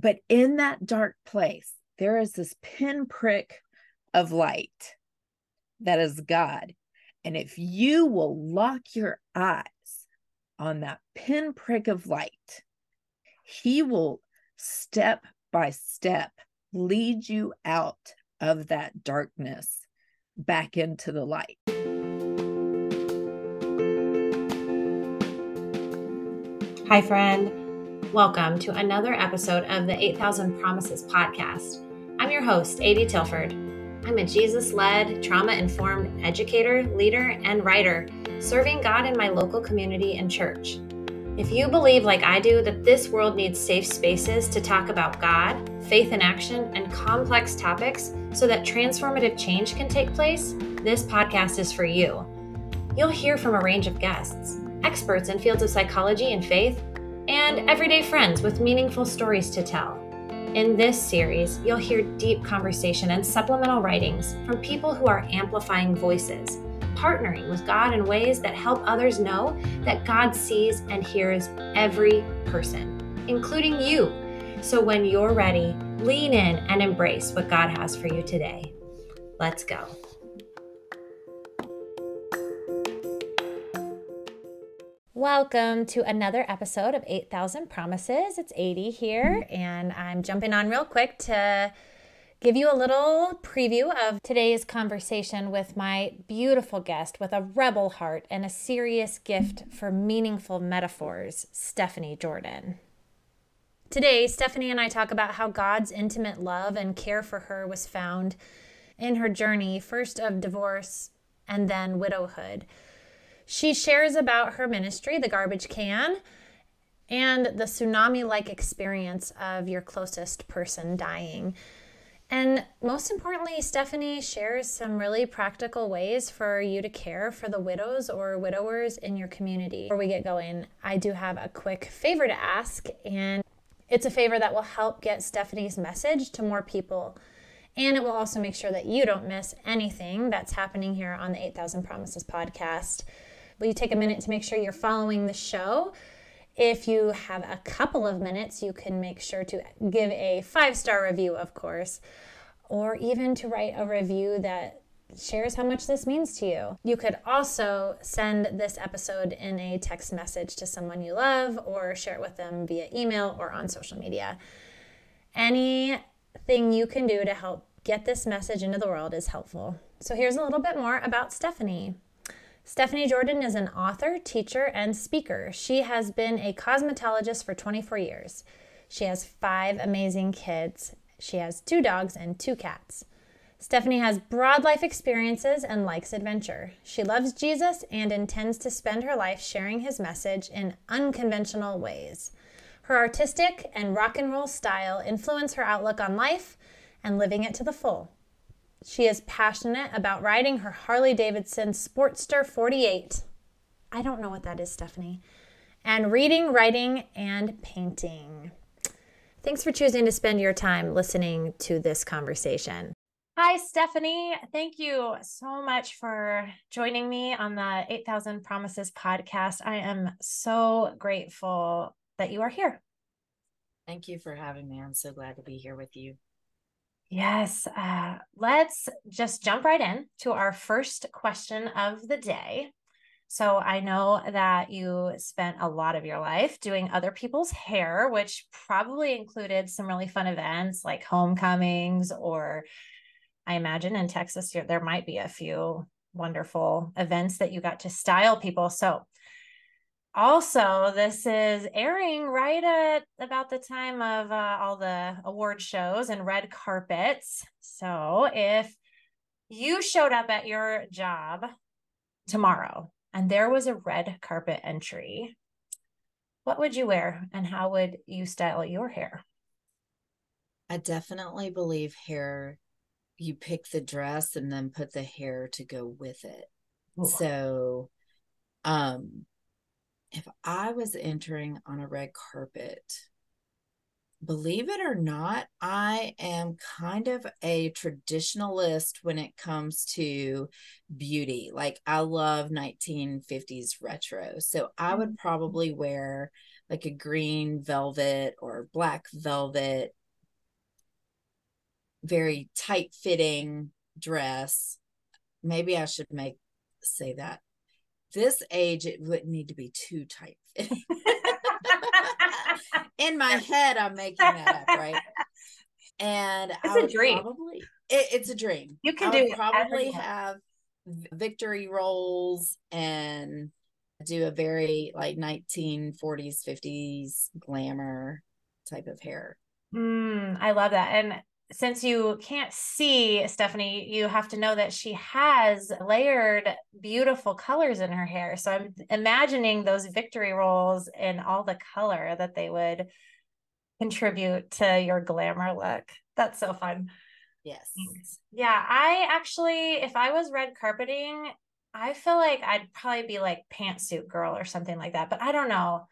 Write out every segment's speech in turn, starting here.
But in that dark place, there is this pinprick of light that is God. And if you will lock your eyes on that pinprick of light, He will step by step lead you out of that darkness back into the light. Hi, friend. Welcome to another episode of the 8000 Promises podcast. I'm your host, Adi Tilford. I'm a Jesus led, trauma informed educator, leader, and writer, serving God in my local community and church. If you believe, like I do, that this world needs safe spaces to talk about God, faith in action, and complex topics so that transformative change can take place, this podcast is for you. You'll hear from a range of guests, experts in fields of psychology and faith and everyday friends with meaningful stories to tell. In this series, you'll hear deep conversation and supplemental writings from people who are amplifying voices, partnering with God in ways that help others know that God sees and hears every person, including you. So when you're ready, lean in and embrace what God has for you today. Let's go. Welcome to another episode of 8000 Promises. It's Adi here, and I'm jumping on real quick to give you a little preview of today's conversation with my beautiful guest with a rebel heart and a serious gift for meaningful metaphors, Stephanie Jordan. Today, Stephanie and I talk about how God's intimate love and care for her was found in her journey, first of divorce and then widowhood. She shares about her ministry, the garbage can, and the tsunami like experience of your closest person dying. And most importantly, Stephanie shares some really practical ways for you to care for the widows or widowers in your community. Before we get going, I do have a quick favor to ask, and it's a favor that will help get Stephanie's message to more people. And it will also make sure that you don't miss anything that's happening here on the 8000 Promises podcast. Will you take a minute to make sure you're following the show? If you have a couple of minutes, you can make sure to give a five star review, of course, or even to write a review that shares how much this means to you. You could also send this episode in a text message to someone you love or share it with them via email or on social media. Anything you can do to help get this message into the world is helpful. So, here's a little bit more about Stephanie. Stephanie Jordan is an author, teacher, and speaker. She has been a cosmetologist for 24 years. She has five amazing kids. She has two dogs and two cats. Stephanie has broad life experiences and likes adventure. She loves Jesus and intends to spend her life sharing his message in unconventional ways. Her artistic and rock and roll style influence her outlook on life and living it to the full. She is passionate about riding her Harley Davidson Sportster 48. I don't know what that is, Stephanie. And reading, writing, and painting. Thanks for choosing to spend your time listening to this conversation. Hi, Stephanie. Thank you so much for joining me on the 8000 Promises podcast. I am so grateful that you are here. Thank you for having me. I'm so glad to be here with you. Yes. Uh, let's just jump right in to our first question of the day. So I know that you spent a lot of your life doing other people's hair, which probably included some really fun events like homecomings, or I imagine in Texas, there might be a few wonderful events that you got to style people. So also this is airing right at about the time of uh, all the award shows and red carpets. So if you showed up at your job tomorrow and there was a red carpet entry what would you wear and how would you style your hair? I definitely believe hair you pick the dress and then put the hair to go with it. Ooh. so um if I was entering on a red carpet, believe it or not, I am kind of a traditionalist when it comes to beauty. Like I love 1950s retro. So I would mm. probably wear like a green velvet or black velvet, very tight fitting dress. Maybe I should make say that. This age, it wouldn't need to be too tight. In my head, I'm making that up, right? And it's a dream. Probably, it, it's a dream. You can do probably have victory rolls and do a very like 1940s 50s glamour type of hair mm, i love that and since you can't see stephanie you have to know that she has layered beautiful colors in her hair so i'm imagining those victory rolls and all the color that they would contribute to your glamour look that's so fun Yes. Yeah, I actually, if I was red carpeting, I feel like I'd probably be like pantsuit girl or something like that. But I don't know.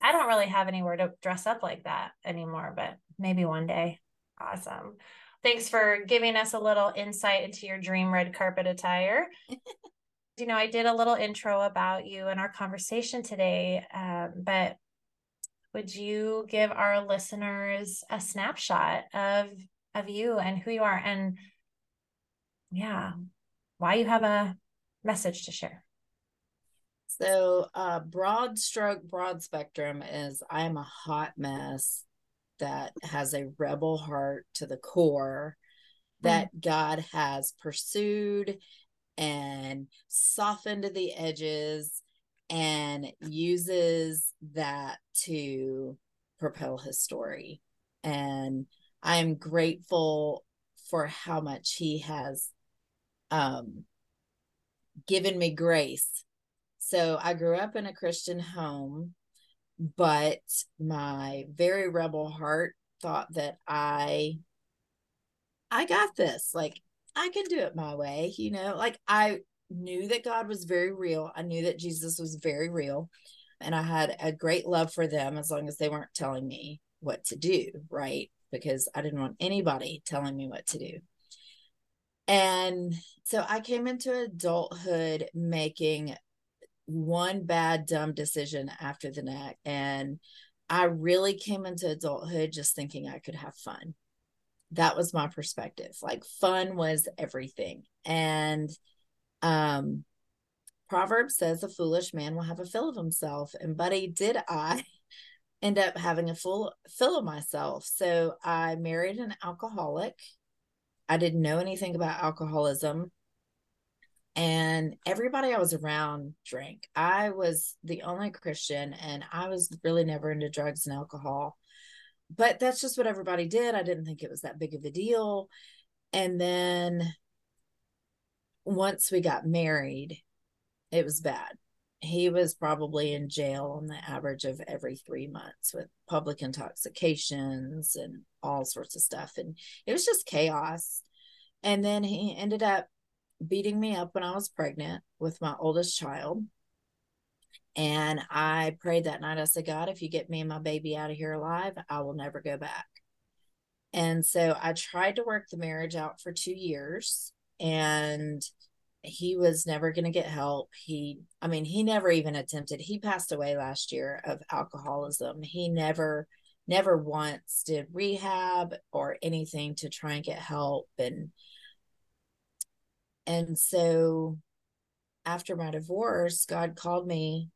I don't really have anywhere to dress up like that anymore, but maybe one day. Awesome. Thanks for giving us a little insight into your dream red carpet attire. you know, I did a little intro about you in our conversation today, um, but would you give our listeners a snapshot of of you and who you are and yeah why you have a message to share so uh broad stroke broad spectrum is i'm a hot mess that has a rebel heart to the core that mm. god has pursued and softened the edges and uses that to propel his story and I am grateful for how much he has um, given me grace. So I grew up in a Christian home, but my very rebel heart thought that I I got this. Like I can do it my way, you know. Like I knew that God was very real. I knew that Jesus was very real. And I had a great love for them as long as they weren't telling me what to do, right? because I didn't want anybody telling me what to do. And so I came into adulthood making one bad, dumb decision after the next. And I really came into adulthood just thinking I could have fun. That was my perspective. Like fun was everything. And um Proverbs says a foolish man will have a fill of himself. And buddy, did I end up having a full fill of myself. So I married an alcoholic. I didn't know anything about alcoholism. And everybody I was around drank. I was the only Christian and I was really never into drugs and alcohol. But that's just what everybody did. I didn't think it was that big of a deal. And then once we got married, it was bad he was probably in jail on the average of every three months with public intoxications and all sorts of stuff. And it was just chaos. And then he ended up beating me up when I was pregnant with my oldest child. And I prayed that night. I said, God, if you get me and my baby out of here alive, I will never go back. And so I tried to work the marriage out for two years. And he was never going to get help. He, I mean, he never even attempted. He passed away last year of alcoholism. He never, never once did rehab or anything to try and get help. And, and so after my divorce, God called me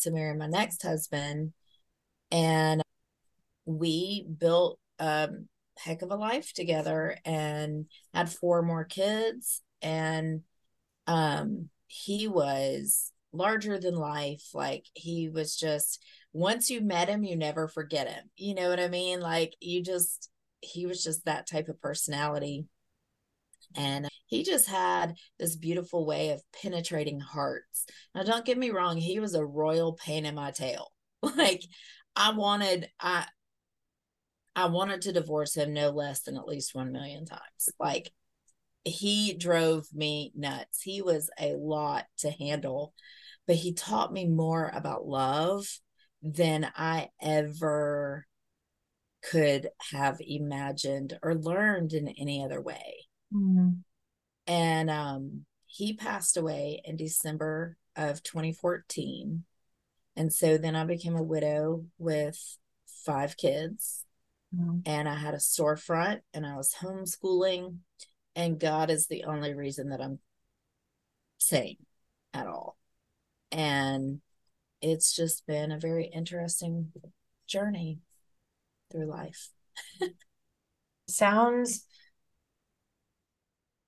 to marry my next husband. And we built a heck of a life together and had four more kids. And um he was larger than life like he was just once you met him you never forget him you know what i mean like you just he was just that type of personality and he just had this beautiful way of penetrating hearts now don't get me wrong he was a royal pain in my tail like i wanted i i wanted to divorce him no less than at least 1 million times like he drove me nuts. He was a lot to handle, but he taught me more about love than I ever could have imagined or learned in any other way. Mm-hmm. And um, he passed away in December of 2014. And so then I became a widow with five kids. Mm-hmm. And I had a storefront and I was homeschooling. And God is the only reason that I'm sane at all. And it's just been a very interesting journey through life. Sounds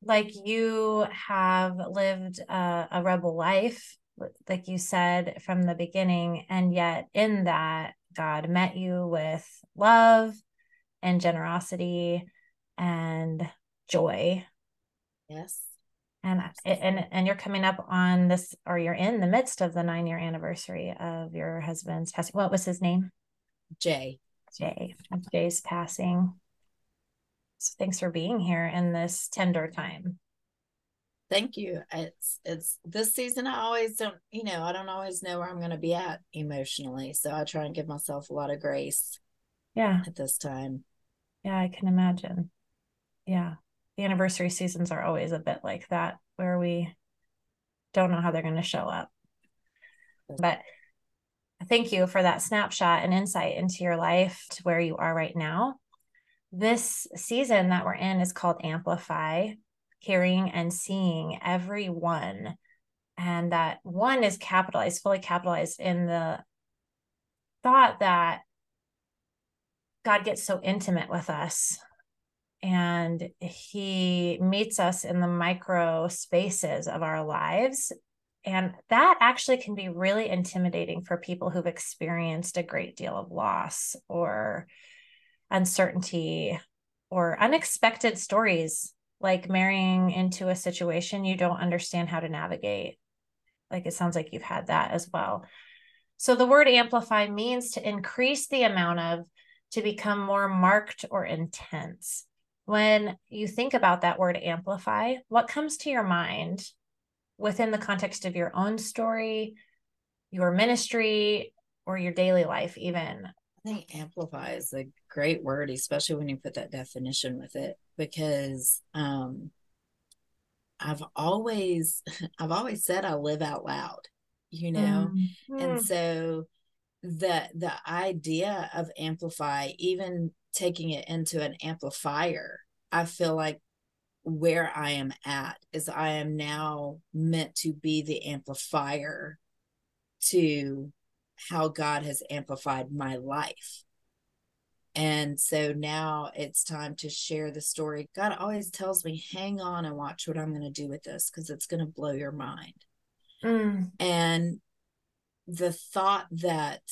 like you have lived a, a rebel life, like you said from the beginning, and yet in that, God met you with love and generosity and joy. Yes. And and and you're coming up on this, or you're in the midst of the nine year anniversary of your husband's passing. What was his name? Jay. Jay. Jay's passing. So thanks for being here in this tender time. Thank you. It's it's this season I always don't, you know, I don't always know where I'm going to be at emotionally. So I try and give myself a lot of grace. Yeah. At this time. Yeah, I can imagine. Yeah. The anniversary seasons are always a bit like that where we don't know how they're going to show up. But thank you for that snapshot and insight into your life to where you are right now this season that we're in is called Amplify, hearing and seeing everyone. And that one is capitalized, fully capitalized in the thought that God gets so intimate with us and he meets us in the micro spaces of our lives. And that actually can be really intimidating for people who've experienced a great deal of loss or uncertainty or unexpected stories like marrying into a situation you don't understand how to navigate. Like it sounds like you've had that as well. So the word amplify means to increase the amount of to become more marked or intense. When you think about that word amplify what comes to your mind within the context of your own story your ministry or your daily life even I think amplify is a great word, especially when you put that definition with it, because um, I've always I've always said I live out loud, you know, mm-hmm. and so the the idea of amplify, even taking it into an amplifier, I feel like where I am at is I am now meant to be the amplifier to how God has amplified my life. And so now it's time to share the story. God always tells me, hang on and watch what I'm going to do with this because it's going to blow your mind. Mm. And the thought that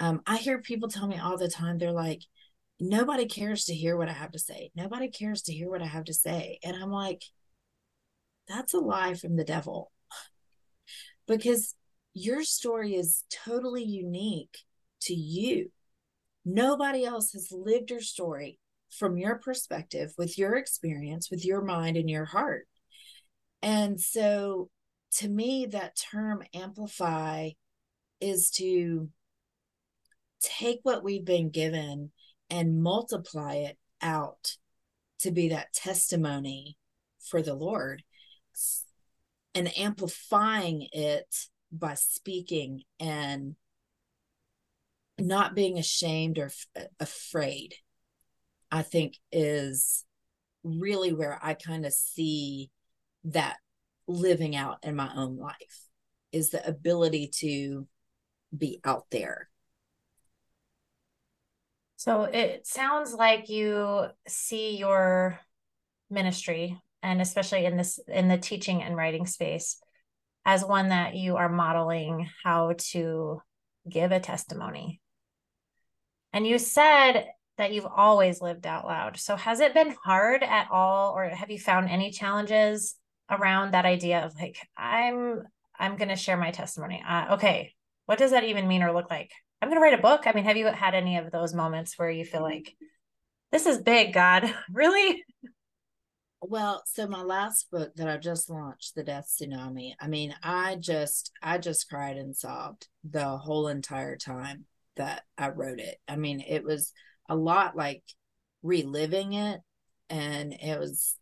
um, I hear people tell me all the time, they're like, nobody cares to hear what I have to say. Nobody cares to hear what I have to say. And I'm like, that's a lie from the devil. because your story is totally unique to you. Nobody else has lived your story from your perspective, with your experience, with your mind and your heart. And so, to me, that term amplify is to take what we've been given and multiply it out to be that testimony for the Lord and amplifying it by speaking and not being ashamed or f- afraid i think is really where i kind of see that living out in my own life is the ability to be out there. So it sounds like you see your ministry and especially in this in the teaching and writing space as one that you are modeling how to give a testimony. And you said that you've always lived out loud. So has it been hard at all or have you found any challenges around that idea of like I'm I'm going to share my testimony. Uh, okay, what does that even mean or look like? I'm going to write a book. I mean, have you had any of those moments where you feel like this is big, God? really? Well, so my last book that I just launched, The Death Tsunami, I mean, I just I just cried and sobbed the whole entire time that I wrote it. I mean, it was a lot like reliving it and it was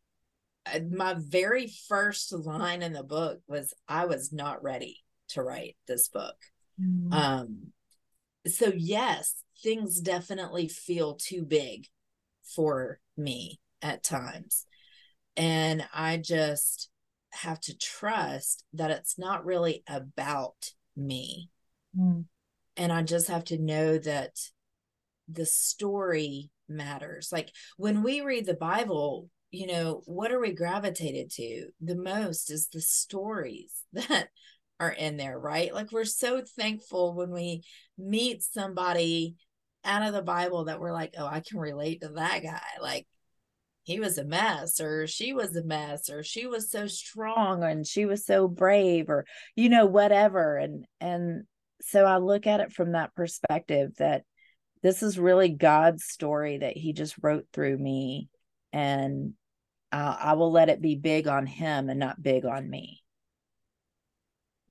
uh, my very first line in the book was I was not ready to write this book. Mm-hmm. Um, so yes, things definitely feel too big for me at times. And I just have to trust that it's not really about me. Mm. And I just have to know that the story matters. Like when we read the Bible, you know, what are we gravitated to the most is the stories that are in there, right? Like we're so thankful when we meet somebody out of the Bible that we're like, oh, I can relate to that guy. Like he was a mess or she was a mess or she was so strong and she was so brave or you know whatever and and so I look at it from that perspective that this is really God's story that he just wrote through me and uh, I will let it be big on him and not big on me.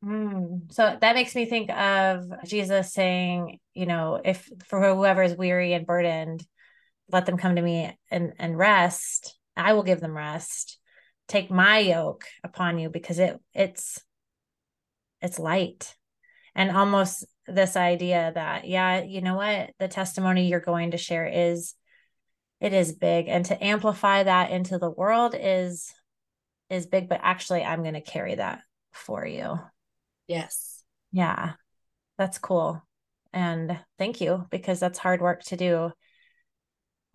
Mm. So that makes me think of Jesus saying, you know, if for whoever is weary and burdened, let them come to me and, and rest. I will give them rest. Take my yoke upon you because it it's it's light. And almost this idea that, yeah, you know what, the testimony you're going to share is it is big. And to amplify that into the world is is big, but actually I'm going to carry that for you. Yes. Yeah. That's cool. And thank you because that's hard work to do.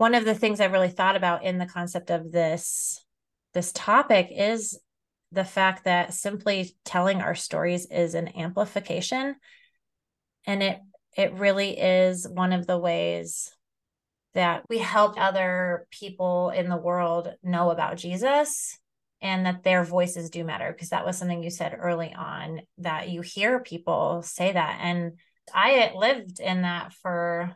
One of the things I really thought about in the concept of this this topic is the fact that simply telling our stories is an amplification. And it it really is one of the ways that we help other people in the world know about Jesus and that their voices do matter. Because that was something you said early on that you hear people say that. And i lived in that for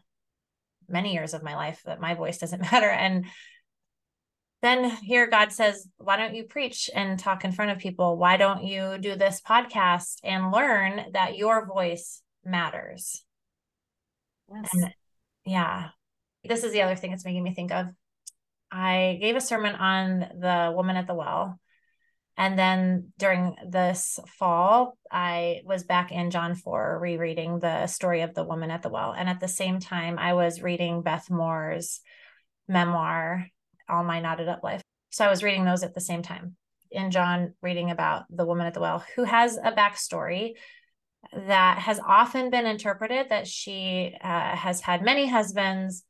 many years of my life that my voice doesn't matter and then here god says why don't you preach and talk in front of people why don't you do this podcast and learn that your voice matters yes. and yeah this is the other thing it's making me think of I gave a sermon on the woman at the well. And then during this fall, I was back in John 4 rereading the story of the woman at the well. And at the same time, I was reading Beth Moore's memoir, All My Knotted Up Life. So I was reading those at the same time. In John, reading about the woman at the well who has a backstory that has often been interpreted that she uh, has had many husbands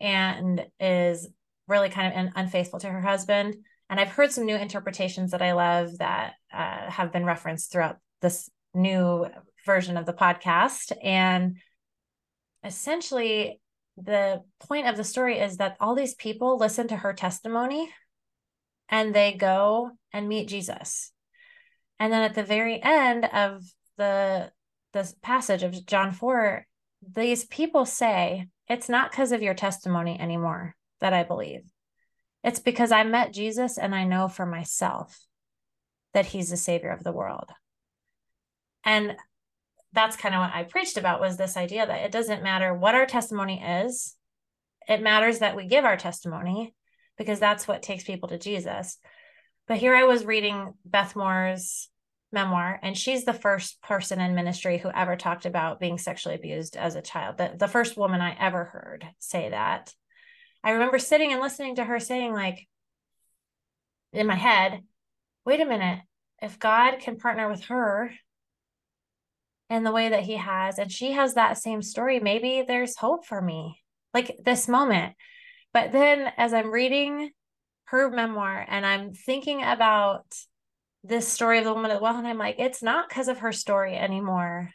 and is really kind of unfaithful to her husband. And I've heard some new interpretations that I love that uh, have been referenced throughout this new version of the podcast. And essentially, the point of the story is that all these people listen to her testimony and they go and meet Jesus. And then at the very end of the this passage of John 4, these people say, It's not because of your testimony anymore that I believe. It's because I met Jesus and I know for myself that he's the savior of the world. And that's kind of what I preached about was this idea that it doesn't matter what our testimony is. It matters that we give our testimony because that's what takes people to Jesus. But here I was reading Beth Moore's memoir, and she's the first person in ministry who ever talked about being sexually abused as a child. The, the first woman I ever heard say that. I remember sitting and listening to her saying, like, in my head, wait a minute, if God can partner with her in the way that he has, and she has that same story, maybe there's hope for me, like this moment. But then as I'm reading her memoir and I'm thinking about this story of the woman at the well, and I'm like, it's not because of her story anymore.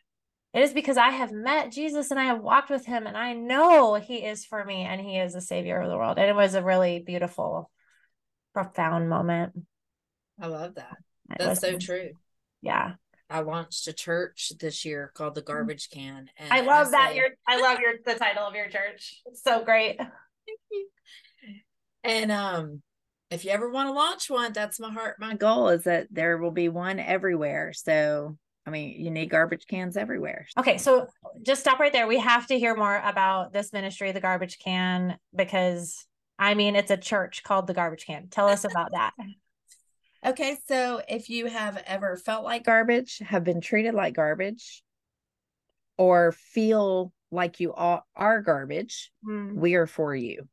It is because I have met Jesus and I have walked with him and I know he is for me and he is the savior of the world. And it was a really beautiful, profound moment. I love that. It That's so true. Yeah. I launched a church this year called the Garbage Can. And I love I that. Say, your I love your the title of your church. It's so great. Thank you. And um if you ever want to launch one, that's my heart. My goal is that there will be one everywhere. So I mean, you need garbage cans everywhere. Okay, so just stop right there. We have to hear more about this ministry, the garbage can, because I mean, it's a church called the garbage can. Tell us about that. okay, so if you have ever felt like garbage, have been treated like garbage, or feel like you are, garbage, Mm. we are for you.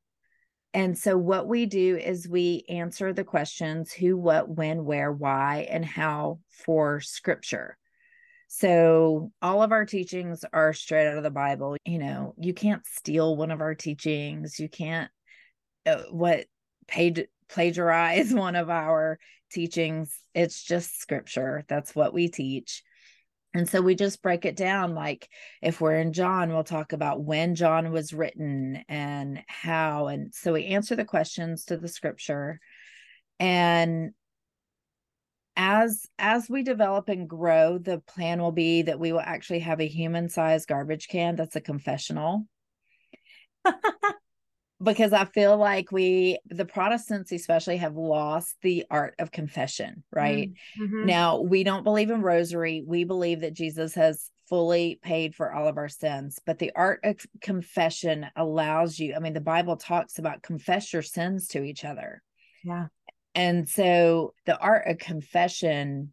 And so, what we do is we answer the questions who, what, when, where, why, and how for scripture. So, all of our teachings are straight out of the Bible. You know, you can't steal one of our teachings. You can't, uh, what, paid, plagiarize one of our teachings. It's just scripture. That's what we teach. And so we just break it down. Like if we're in John, we'll talk about when John was written and how. And so we answer the questions to the scripture. And as as we develop and grow, the plan will be that we will actually have a human sized garbage can that's a confessional. because I feel like we, the Protestants especially, have lost the art of confession, right? Mhm. Now, we don't believe in rosary. We believe that Jesus has fully paid for all of our sins, but the art of confession allows you, I mean, the Bible talks about confess your sins to each other. Yeah. And so the art of confession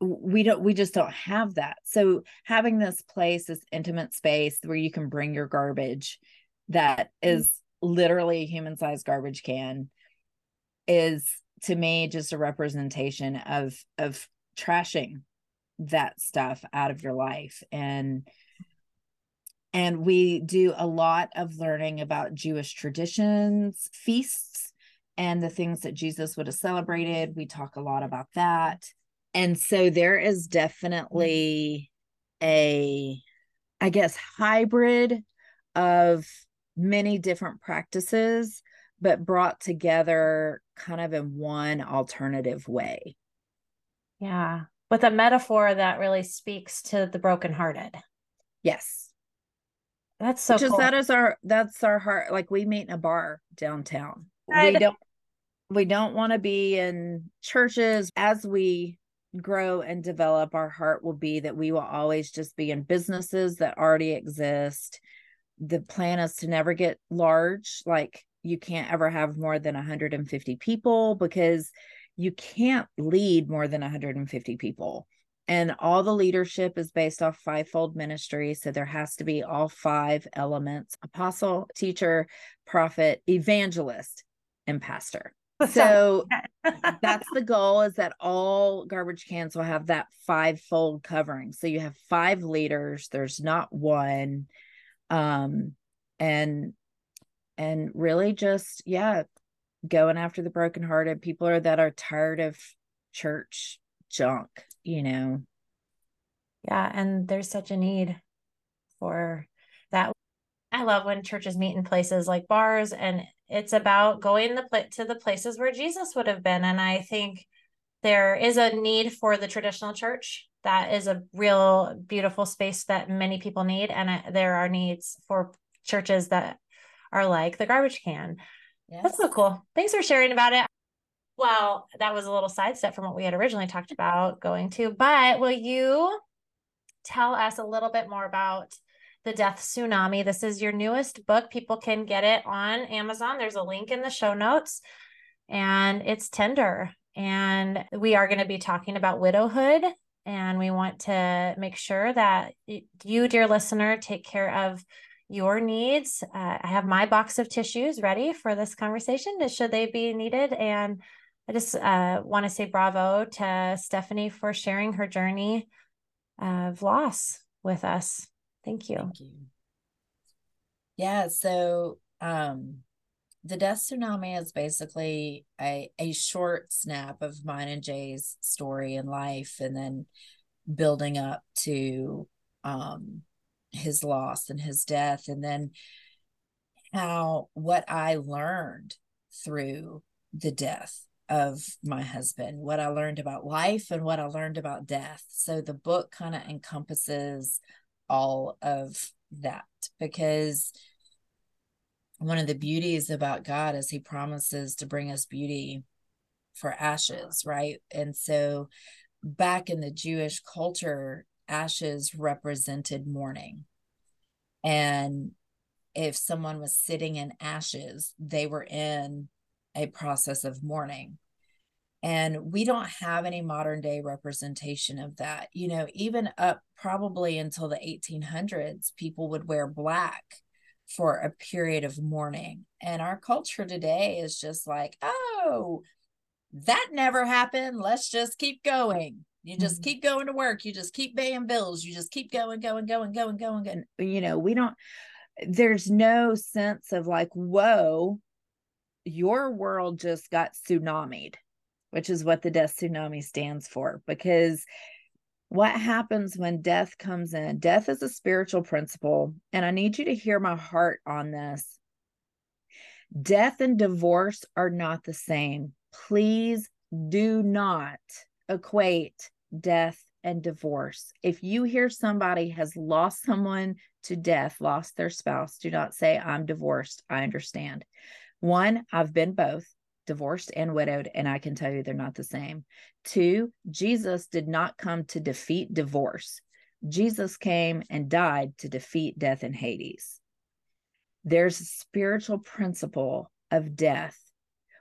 we don't we just don't have that. So having this place this intimate space where you can bring your garbage that mm-hmm. is literally a human sized garbage can is to me just a representation of of trashing that stuff out of your life and and we do a lot of learning about Jewish traditions, feasts, and the things that Jesus would have celebrated. We talk a lot about that. And so there is definitely a, I guess, hybrid of many different practices, but brought together kind of in one alternative way. Yeah. With a metaphor that really speaks to the brokenhearted. Yes. That's so Which is that is our that's our heart. Like we meet in a bar downtown. We don't we don't want to be in churches. As we grow and develop our heart will be that we will always just be in businesses that already exist. The plan is to never get large. Like you can't ever have more than 150 people because you can't lead more than 150 people. And all the leadership is based off fivefold ministry. So there has to be all five elements apostle teacher prophet evangelist and pastor. So that's the goal is that all garbage cans will have that five fold covering. So you have five leaders there's not one. Um and and really just yeah going after the brokenhearted people are that are tired of church junk you know? Yeah, and there's such a need for that. I love when churches meet in places like bars, and it's about going the to the places where Jesus would have been. And I think there is a need for the traditional church. That is a real beautiful space that many people need, and there are needs for churches that are like the garbage can. That's so cool. Thanks for sharing about it. Well, that was a little sidestep from what we had originally talked about going to, but will you tell us a little bit more about the Death Tsunami? This is your newest book. People can get it on Amazon. There's a link in the show notes, and it's tender. And we are going to be talking about widowhood, and we want to make sure that you, dear listener, take care of your needs. Uh, I have my box of tissues ready for this conversation, should they be needed. And I just uh, want to say bravo to Stephanie for sharing her journey of loss with us. Thank you. Thank you. Yeah, so um the death tsunami is basically a a short snap of mine and Jay's story and life and then building up to um his loss and his death and then how what I learned through the death of my husband, what I learned about life and what I learned about death. So the book kind of encompasses all of that because one of the beauties about God is he promises to bring us beauty for ashes, right? And so back in the Jewish culture, ashes represented mourning. And if someone was sitting in ashes, they were in a process of mourning. And we don't have any modern day representation of that. You know, even up probably until the 1800s, people would wear black for a period of mourning. And our culture today is just like, oh, that never happened. Let's just keep going. You just mm-hmm. keep going to work. You just keep paying bills. You just keep going, going, going, going, going. And, you know, we don't, there's no sense of like, whoa, your world just got tsunamied, which is what the death tsunami stands for. Because what happens when death comes in? Death is a spiritual principle. And I need you to hear my heart on this. Death and divorce are not the same. Please do not equate death and divorce. If you hear somebody has lost someone to death, lost their spouse, do not say, I'm divorced. I understand. One, I've been both divorced and widowed, and I can tell you they're not the same. Two, Jesus did not come to defeat divorce. Jesus came and died to defeat death in Hades. There's a spiritual principle of death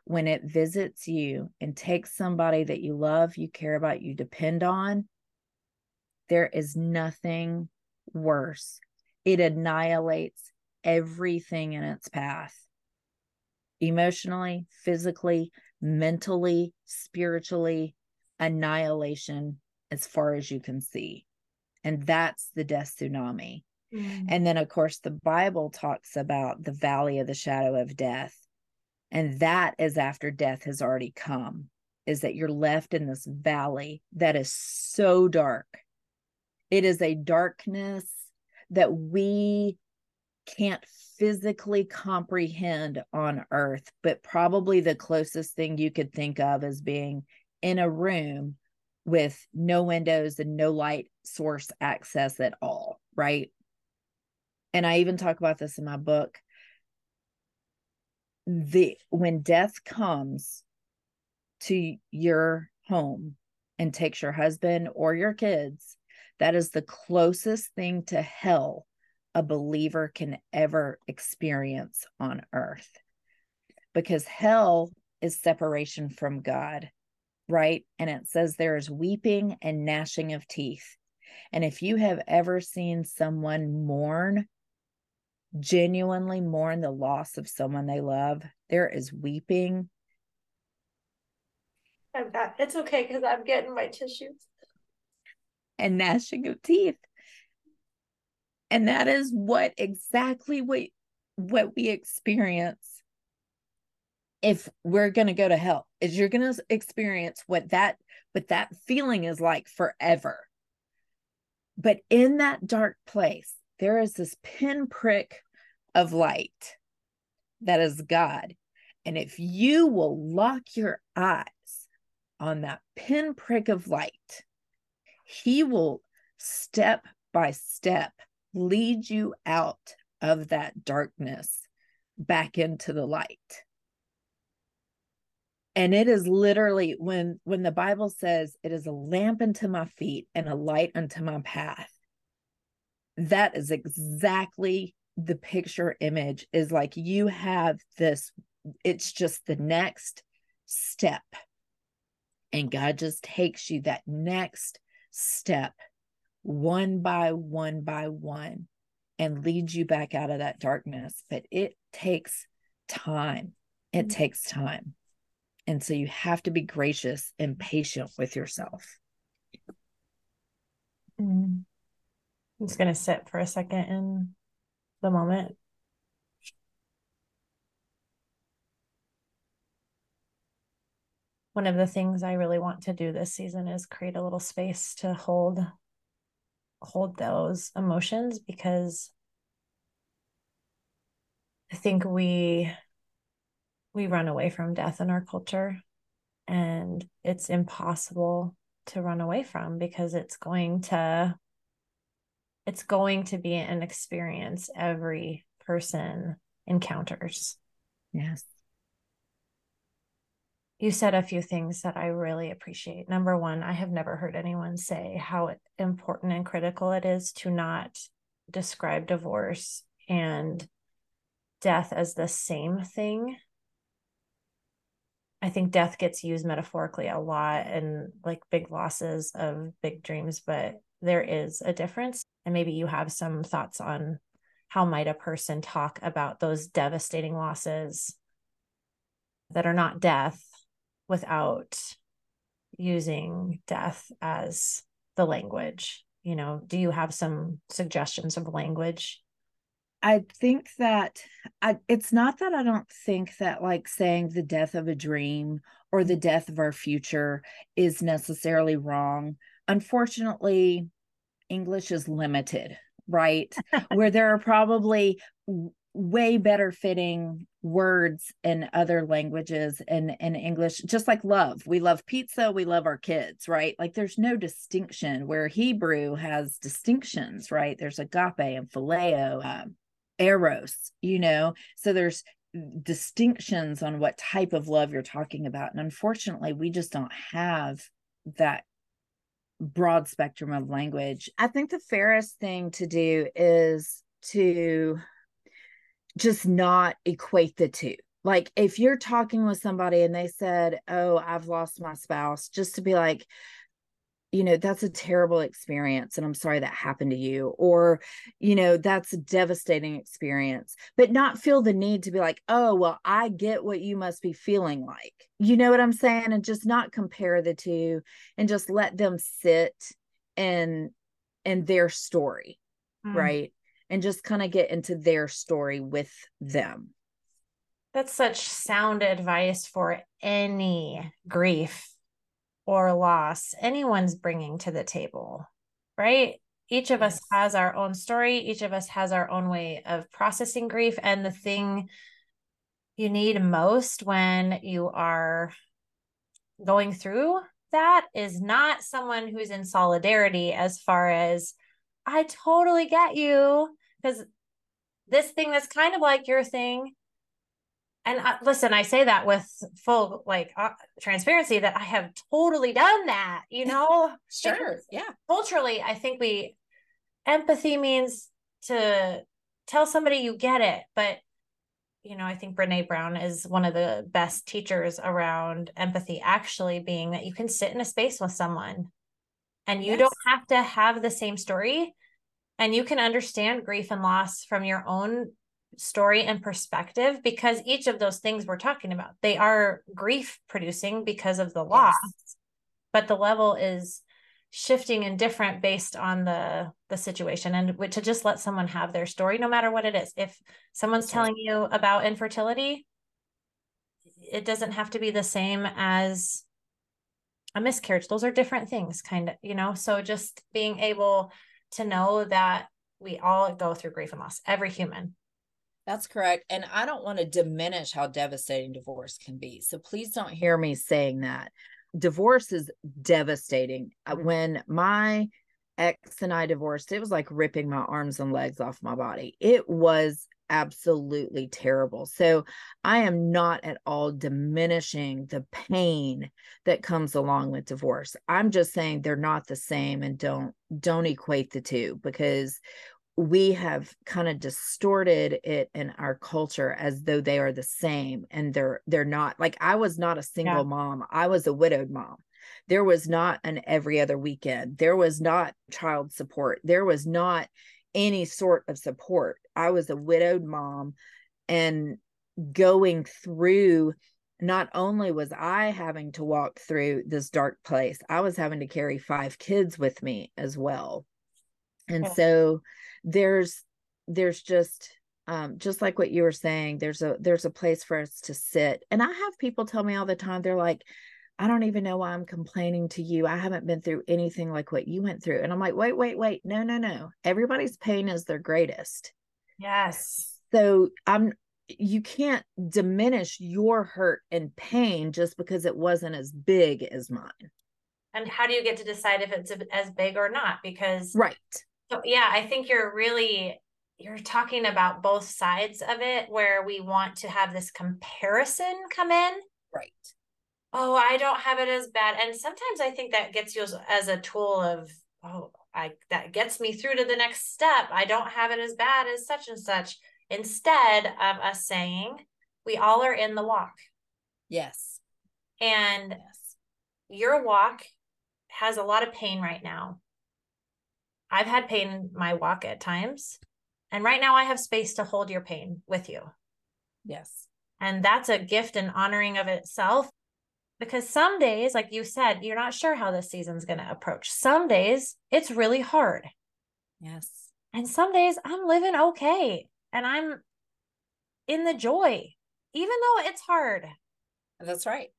when it visits you and takes somebody that you love, you care about, you depend on, there is nothing worse. It annihilates everything in its path emotionally, physically, mentally, spiritually, annihilation as far as you can see. And that's the death tsunami. Mm. And then, of course, the Bible talks about the valley of the shadow of death and that is after death has already come is that you're left in this valley that is so dark it is a darkness that we can't physically comprehend on earth but probably the closest thing you could think of as being in a room with no windows and no light source access at all right? And i even talk about this in my book. The when death comes to your home and takes your husband or your kids that is the closest thing to hell a believer can ever experience on earth because hell is separation from God right and it says there is weeping and gnashing of teeth and if you have ever seen someone mourn genuinely mourn the loss of someone they love, there is weeping. I'm not, it's okay because I'm getting my tissues. And gnashing of teeth. And that is what exactly what what we experience if we're going to go to hell is you're going to experience what that what that feeling is like forever but in that dark place there is this pinprick of light that is God. And if you will lock your eyes on that pinprick of light, He will step by step lead you out of that darkness back into the light. And it is literally when when the bible says it is a lamp unto my feet and a light unto my path that is exactly the picture image is like you have this it's just the next step. And god just takes you that next step one by one by one and leads you back out of that darkness but it takes time it mm-hmm. takes time and so you have to be gracious and patient with yourself mm. I'm just going to sit for a second in the moment. One of the things I really want to do this season is create a little space to hold hold those emotions because I think we we run away from death in our culture and it's impossible to run away from because it's going to it's going to be an experience every person encounters. Yes. You said a few things that I really appreciate. Number one, I have never heard anyone say how important and critical it is to not describe divorce and death as the same thing. I think death gets used metaphorically a lot and like big losses of big dreams, but there is a difference. And maybe you have some thoughts on how might a person talk about those devastating losses that are not death without using death as the language you know do you have some suggestions of language I think that I, it's not that I don't think that like saying the death of a dream or the death of our future is necessarily wrong. Unfortunately, English is limited, right? Where there are probably way better fitting words in other languages and in English, just like love. We love pizza, we love our kids, right? Like there's no distinction where Hebrew has distinctions, right? There's agape and phileo, um, eros, you know? So there's distinctions on what type of love you're talking about. And unfortunately, we just don't have that broad spectrum of language. I think the fairest thing to do is to just not equate the two. Like if you're talking with somebody and they said, "Oh, I've lost my spouse," just to be like, you know, that's a terrible experience and I'm sorry that happened to you or, you know, that's a devastating experience, but not feel the need to be like, "Oh, well, I get what you must be feeling like." You know what I'm saying? And just not compare the two and just let them sit in in their story, mm. right? And just kind of get into their story with them. That's such sound advice for any grief or loss anyone's bringing to the table, right? Each of us has our own story, each of us has our own way of processing grief. And the thing you need most when you are going through that is not someone who's in solidarity as far as I totally get you because this thing that's kind of like your thing and uh, listen i say that with full like uh, transparency that i have totally done that you know sure yeah culturally i think we empathy means to tell somebody you get it but you know i think brene brown is one of the best teachers around empathy actually being that you can sit in a space with someone and you yes. don't have to have the same story and you can understand grief and loss from your own story and perspective because each of those things we're talking about they are grief producing because of the loss yes. but the level is shifting and different based on the the situation and to just let someone have their story no matter what it is. If someone's telling you about infertility it doesn't have to be the same as a miscarriage. Those are different things kind of you know? So just being able to know that we all go through grief and loss, every human. That's correct. And I don't want to diminish how devastating divorce can be. So please don't hear me saying that. Divorce is devastating. Uh, mm-hmm. When my ex and I divorced, it was like ripping my arms and legs off my body. It was absolutely terrible. So I am not at all diminishing the pain that comes along with divorce. I'm just saying they're not the same and don't don't equate the two because we have kind of distorted it in our culture as though they are the same and they're they're not like I was not a single yeah. mom. I was a widowed mom. There was not an every other weekend. There was not child support. There was not any sort of support. I was a widowed mom and going through not only was I having to walk through this dark place, I was having to carry five kids with me as well. And yeah. so there's there's just um just like what you were saying, there's a there's a place for us to sit. And I have people tell me all the time, they're like, I don't even know why I'm complaining to you. I haven't been through anything like what you went through. And I'm like, wait, wait, wait. No, no, no. Everybody's pain is their greatest. Yes. So I'm you can't diminish your hurt and pain just because it wasn't as big as mine. And how do you get to decide if it's as big or not? Because right. So yeah, I think you're really you're talking about both sides of it where we want to have this comparison come in. Right oh, I don't have it as bad. And sometimes I think that gets you as, as a tool of, oh, I that gets me through to the next step. I don't have it as bad as such and such. Instead of us saying, we all are in the walk. Yes. And Yes. your walk has a lot of pain right now. I've had pain in my walk at times. And right now I have space to hold your pain with you. Yes. And that's a gift and honoring of itself. Because some days, like you said, you're not sure how this season's going to approach. Some days it's really hard. Yes. And some days I'm living okay and I'm in the joy, even though it's hard. That's right.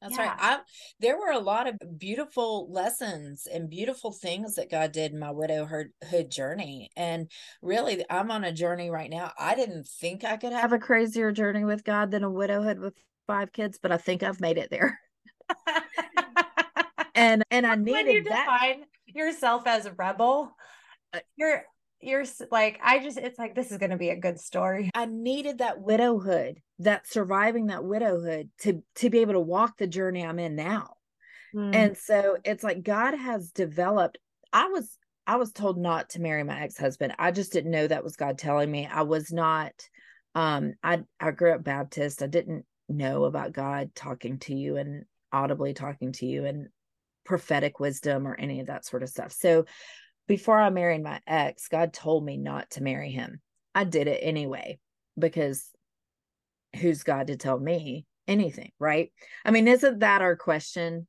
That's Yeah. right. I there were a lot of beautiful lessons and beautiful things that God did in my widowhood journey. And really I'm on a journey right now. I didn't think I could have have a crazier journey with God than a widowhood with five kids, but I think I've made it there. And and I when you needed that. define yourself as a rebel, Uh, you're you're like I just it's like this is going to be a good story. I needed that widowhood, that surviving that widowhood to to be able to walk the journey I'm in now. Mm. And so it's like God has developed. I was I was told not to marry my ex-husband. I just didn't know that was God telling me. I was not um I I grew up Baptist. I didn't know about God talking to you and audibly talking to you and prophetic wisdom or any of that sort of stuff. So before I married my ex, God told me not to marry him. I did it anyway because who's God to tell me anything, right? I mean, isn't that our question?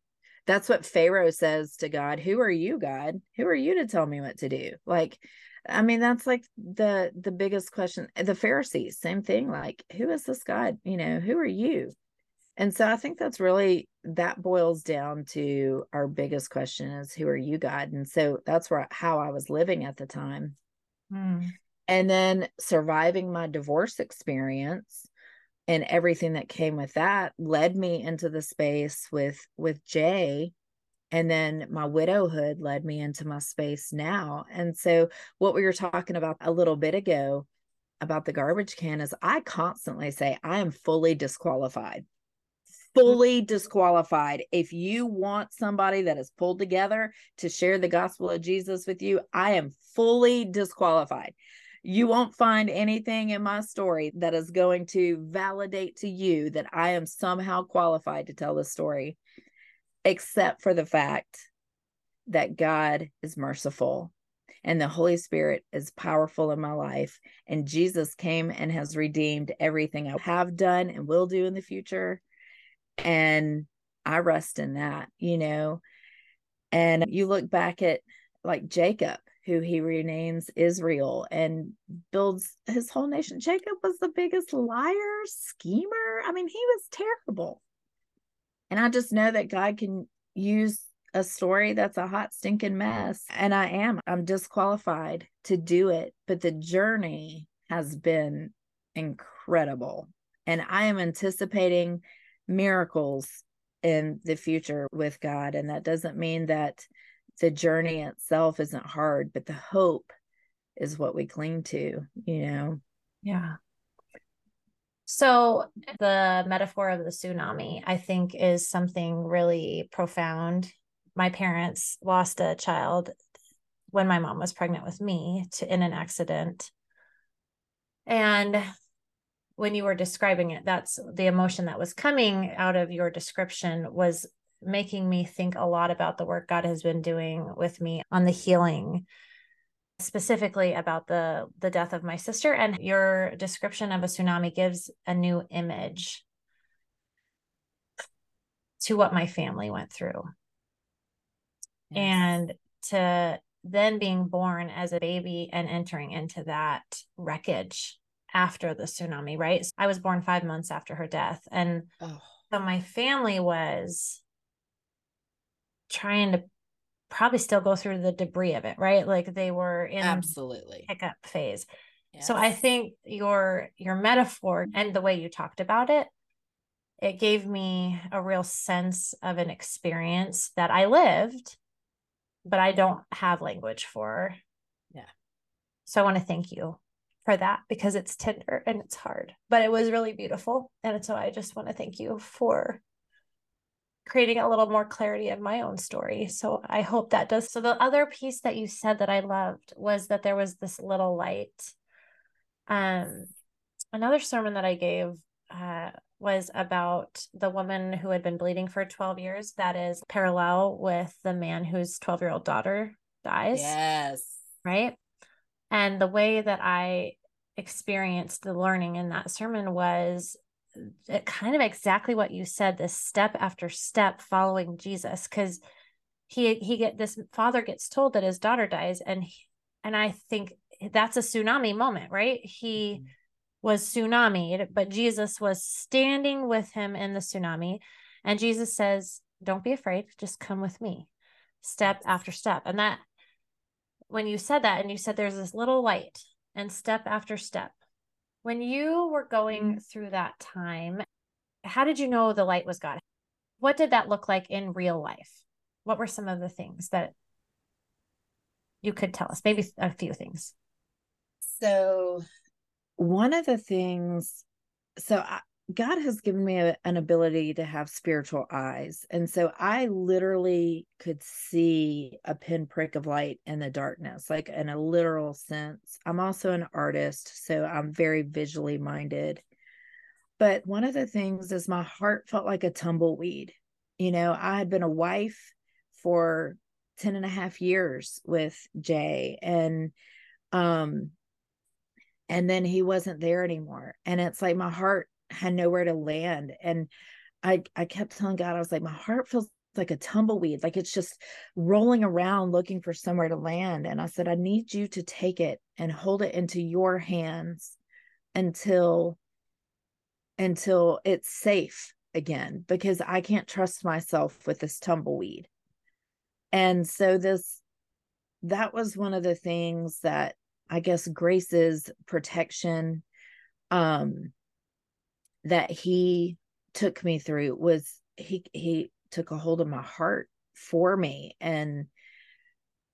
That's what Pharaoh says to God. Who are you, God? Who are you to tell me what to do? Like, I mean, that's like the the biggest question. The Pharisees, same thing. Like, who is this God? You know, who are you? And so I think that's really that boils down to our biggest question is who are you, God? And so that's where how I was living at the time Mm. and then surviving my divorce experience and everything that came with that led me into the space with with Jay and then my widowhood led me into my space now. And so what we were talking about a little bit ago about the garbage can is I constantly say I am fully disqualified. Mm-hmm. Fully disqualified. If you want somebody that is pulled together to share the gospel of Jesus with you I am fully disqualified. You won't find anything in my story that is going to validate to you that I am somehow qualified to tell the story, except for the fact that God is merciful and the Holy Spirit is powerful in my life. And Jesus came and has redeemed everything I have done and will do in the future. And I rest in that, you know. And you look back at like Jacob, who he renames Israel and builds his whole nation. Jacob was the biggest liar, schemer. I mean, he was terrible. And I just know that God can use a story that's a hot, stinking mess. And I am, I'm disqualified to do it. But the journey has been incredible. And I am anticipating miracles in the future with God. And that doesn't mean that the journey itself isn't hard, but the hope is what we cling to, you know. Yeah. So the metaphor of the tsunami, I think, is something really profound. My parents lost a child when my mom was pregnant with me to in an accident. And when you were describing it, that's the emotion that was coming out of your description was making me think a lot about the work God has been doing with me on the healing specifically about the the death of my sister and your description of a tsunami gives a new image to what my family went through. Yes. and to then being born as a baby and entering into that wreckage after the tsunami right? I was born 5 months after her death. And oh, so my family was trying to probably still go through the debris of it right? Like they were in absolutely. pickup phase. So i think your your metaphor and the way you talked about it it gave me a real sense of an experience that i lived but i don't have language for. Yeah. so i want to thank you for that because it's tender and it's hard but it was really beautiful. And so i just want to thank you for creating a little more clarity of my own story so i hope that does so the other piece that you said that i loved was that there was this little light um another sermon that i gave uh was about the woman who had been bleeding for 12 years. That is parallel with the man whose 12 year old daughter dies. Yes. Right. And the way that I experienced the learning in that sermon was kind of exactly what you said this step after step following jesus because he he get this father gets told that his daughter dies and he, and i think that's a tsunami moment right he mm-hmm. was tsunami but jesus was standing with him in the tsunami and jesus says don't be afraid just come with me step after step and that when you said that and you said there's this little light and step after step when you were going mm-hmm. through that time, how did you know the light was God? What did that look like in real life? What were some of the things that you could tell us? Maybe a few things. So, one of the things, so I, God has given me a, an ability to have spiritual eyes. And so I literally could see a pinprick of light in the darkness, like in a literal sense. I'm also an artist, so I'm very visually minded. But one of the things is my heart felt like a tumbleweed. You know, I had been a wife for 10 and a half years with Jay and um and then he wasn't there anymore and it's like my heart had nowhere to land. And I I kept telling God, I was like, my heart feels like a tumbleweed, like it's just rolling around looking for somewhere to land. And I said, I need you to take it and hold it into your hands until until it's safe again because I can't trust myself with this tumbleweed. And so this that was one of the things that I guess Grace's protection um that he took me through was he he took a hold of my heart for me and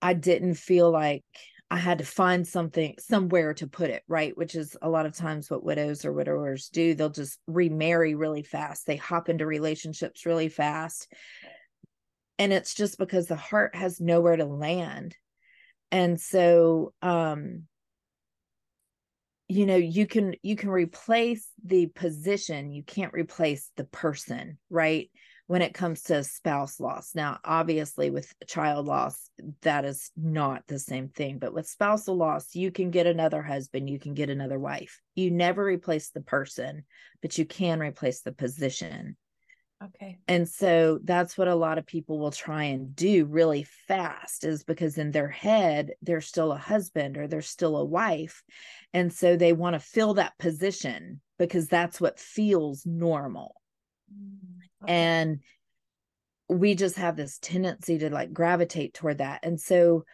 I didn't feel like I had to find something somewhere to put it, right? Which is a lot of times what widows or widowers do. They'll just remarry really fast. They hop into relationships really fast. And it's just because the heart has nowhere to land. And so um you know you can you can replace the position you can't replace the person right when it comes to spouse loss. Now obviously with child loss that is not the same thing but with spousal loss you can get another husband you can get another wife. You never replace the person but you can replace the position Okay. And so that's what a lot of people will try and do really fast is because in their head, they're still a husband or they're still a wife. And so they want to fill that position because that's what feels normal. Mm, okay. And we just have this tendency to like gravitate toward that. And so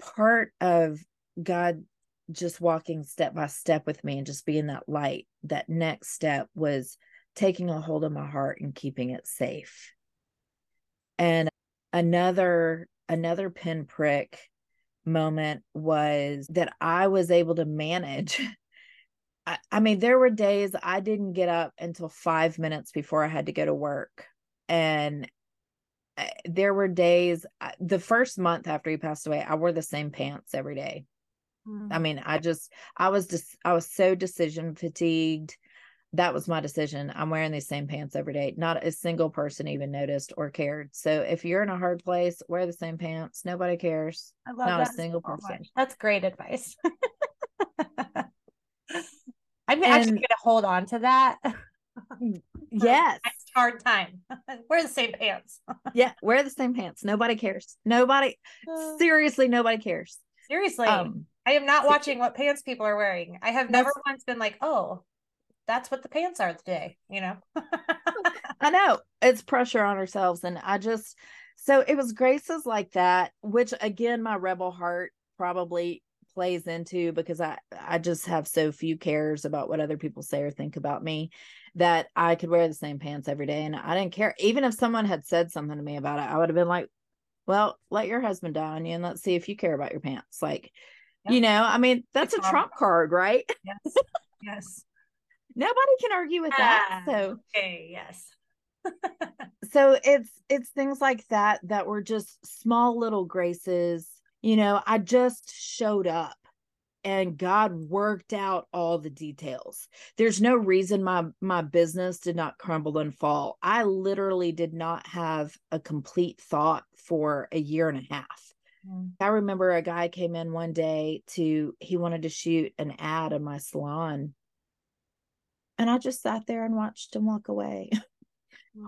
part of God just walking step by step with me and just being that light, that next step was taking a hold of my heart and keeping it safe. And another another pinprick moment was that I was able to manage. I, I mean, there were days I didn't get up until five minutes before I had to go to work. And eh, there were days, the first month after he passed away, I wore the same pants every day. Mm. I mean, I just, I was just, I was so decision fatigued that was my decision. I'm wearing these same pants every day. Not a single person even noticed or cared. So if you're in a hard place, wear the same pants. Nobody cares. I love Not a single so person. Much. That's great advice. I'm and, actually going to hold on to that. yes. hard time. wear the same pants. yeah, wear the same pants. Nobody cares. Nobody, uh, seriously, nobody cares. Seriously. Um, I am not watching what pants people are wearing. I have never once been like, oh, that's what the pants are today, you know? I know it's pressure on ourselves. And I just, so it was graces like that, which again, my rebel heart probably plays into because I, I just have so few cares about what other people say or think about me that I could wear the same pants every day. And I didn't care. Even if someone had said something to me about it, I would have been like, well, let your husband die on you and let's see if you care about your pants. Like, yeah. you know, I mean, that's it's a trump card, right? Yes. Yes nobody can argue with that ah, so okay yes so it's it's things like that that were just small little graces you know i just showed up and God worked out all the details. There's no reason my my business did not crumble and fall. I literally did not have a complete thought for a year and a half. Mm. I remember a guy came in one day to he wanted to shoot an ad in my salon. And I just sat there and watched him walk away.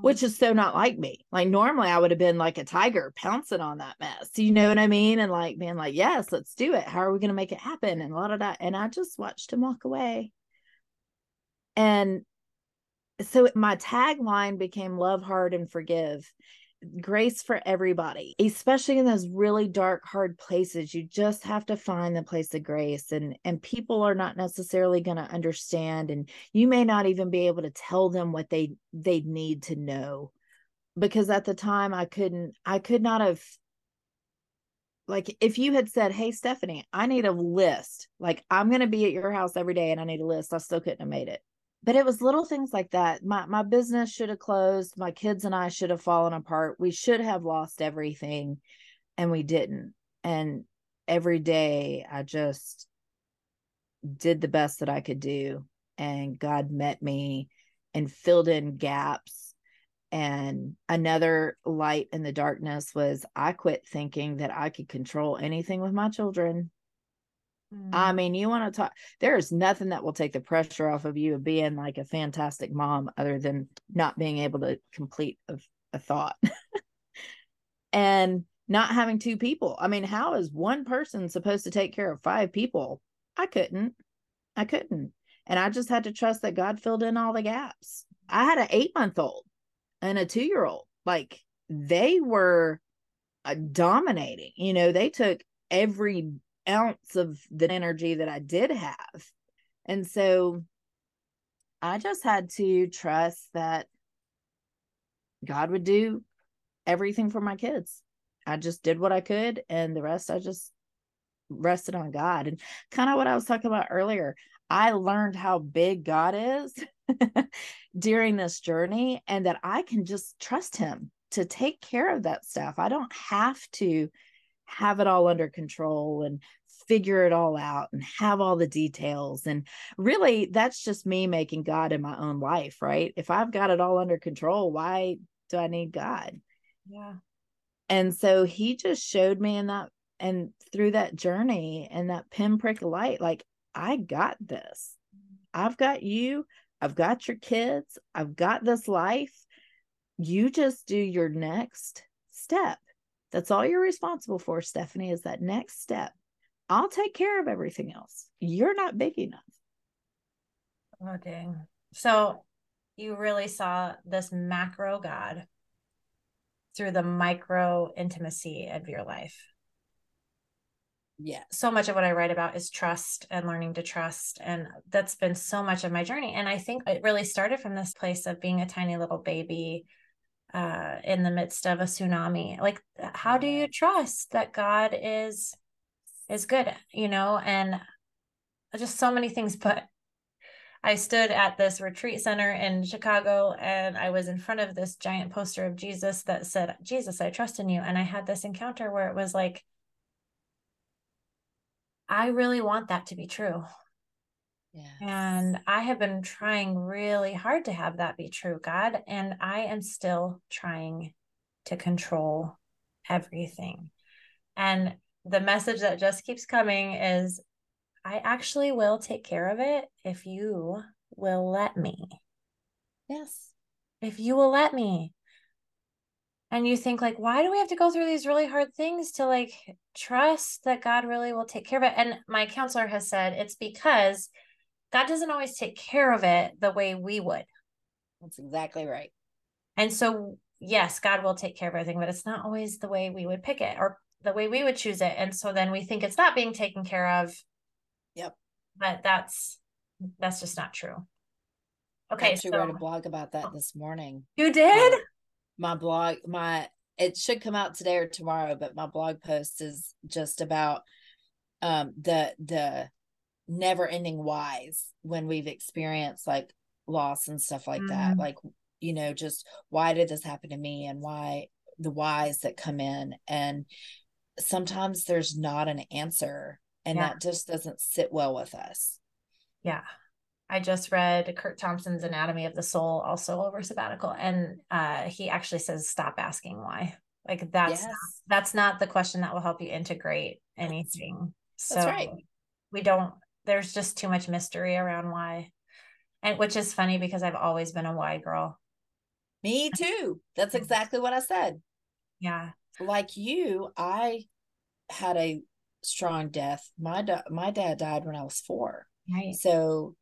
which is so not like me. Like normally I would have been like a tiger pouncing on that mess. You know what I mean? And like being like, yes, let's do it. How are we going to make it happen? And a lot of that. And I just watched him walk away. And so my tagline became love hard and forgive grace for everybody, especially in those really dark, hard places. You just have to find the place of grace, and and people are not necessarily going to understand, and you may not even be able to tell them what they they need to know, because at the time I couldn't, I could not have. Like if you had said, "Hey Stephanie, I need a list. Like I'm going to be at your house every day, and I need a list," I still couldn't have made it but it was little things like that. My my business should have closed. My kids and I should have fallen apart. We should have lost everything and we didn't. And every day I just did the best that I could do and God met me and filled in gaps. And another light in the darkness was I quit thinking that I could control anything with my children. Mm. I mean, you want to talk, there's nothing that will take the pressure off of you of being like a fantastic mom other than not being able to complete a, a thought and not having two people. I mean, how is one person supposed to take care of five people? I couldn't. I couldn't. And I just had to trust that God filled in all the gaps. I had an eight month old and a two year old. Like they were uh, dominating, you know, they took every ounce of the energy that I did have. And so I just had to trust that God would do everything for my kids. I just did what I could, and the rest I just rested on God. And kind of what I was talking about earlier, I learned how big God is during this journey and that I can just trust Him to take care of that stuff. I don't have to have it all under control and figure it all out and have all the details. And really, that's just me making God in my own life, right? If I've got it all under control, why do I need God? Yeah. And so he just showed me in that and through that journey and that pinprick of light, like, I got this. I've got you. I've got your kids. I've got this life. You just do your next step. That's all you're responsible for, Stephanie, is that next step. I'll take care of everything else. You're not big enough. Oh, dang. So you really saw this macro God through the micro intimacy of your life. Yeah. So much of what I write about is trust and learning to trust. And that's been so much of my journey. And I think it really started from this place of being a tiny little baby uh, in the midst of a tsunami. Like, how do you trust that God is is good, you know, and just so many things. But I stood at this retreat center in Chicago and I was in front of this giant poster of Jesus that said, Jesus, I trust in you. And I had this encounter where it was like, I really want that to be true. Yes. And I have been trying really hard to have that be true, God. And I am still trying to control everything. And the message that just keeps coming is I actually will take care of it if you will let me. Yes. If you will let me. And you think like why do we have to go through these really hard things to like trust that God really will take care of it? And my counselor has said it's because God doesn't always take care of it the way we would. That's exactly right. And so yes, God will take care of everything, but it's not always the way we would pick it or the way we would choose it. And so then we think it's not being taken care of. Yep. But that's that's just not true. Okay I actually so, wrote a blog about that this morning. You did? uh, my blog my it should come out today or tomorrow but my blog post is just about um the the never ending whys when we've experienced like loss and stuff like mm. that like you know just why did this happen to me and why the whys that come in. And sometimes there's not an answer And Yeah. that just doesn't sit well with us. Yeah. I just read Curt Thompson's Anatomy of the Soul also over sabbatical and uh he actually says stop asking why. Like that's Yes. that's not the question that will help you integrate anything. So that's right. we don't there's just too much mystery around why. And which is funny because I've always been a why girl. Me too. That's exactly what I said. Yeah. Like you, I had a strong death. My da- my dad died when I was 4. Right. So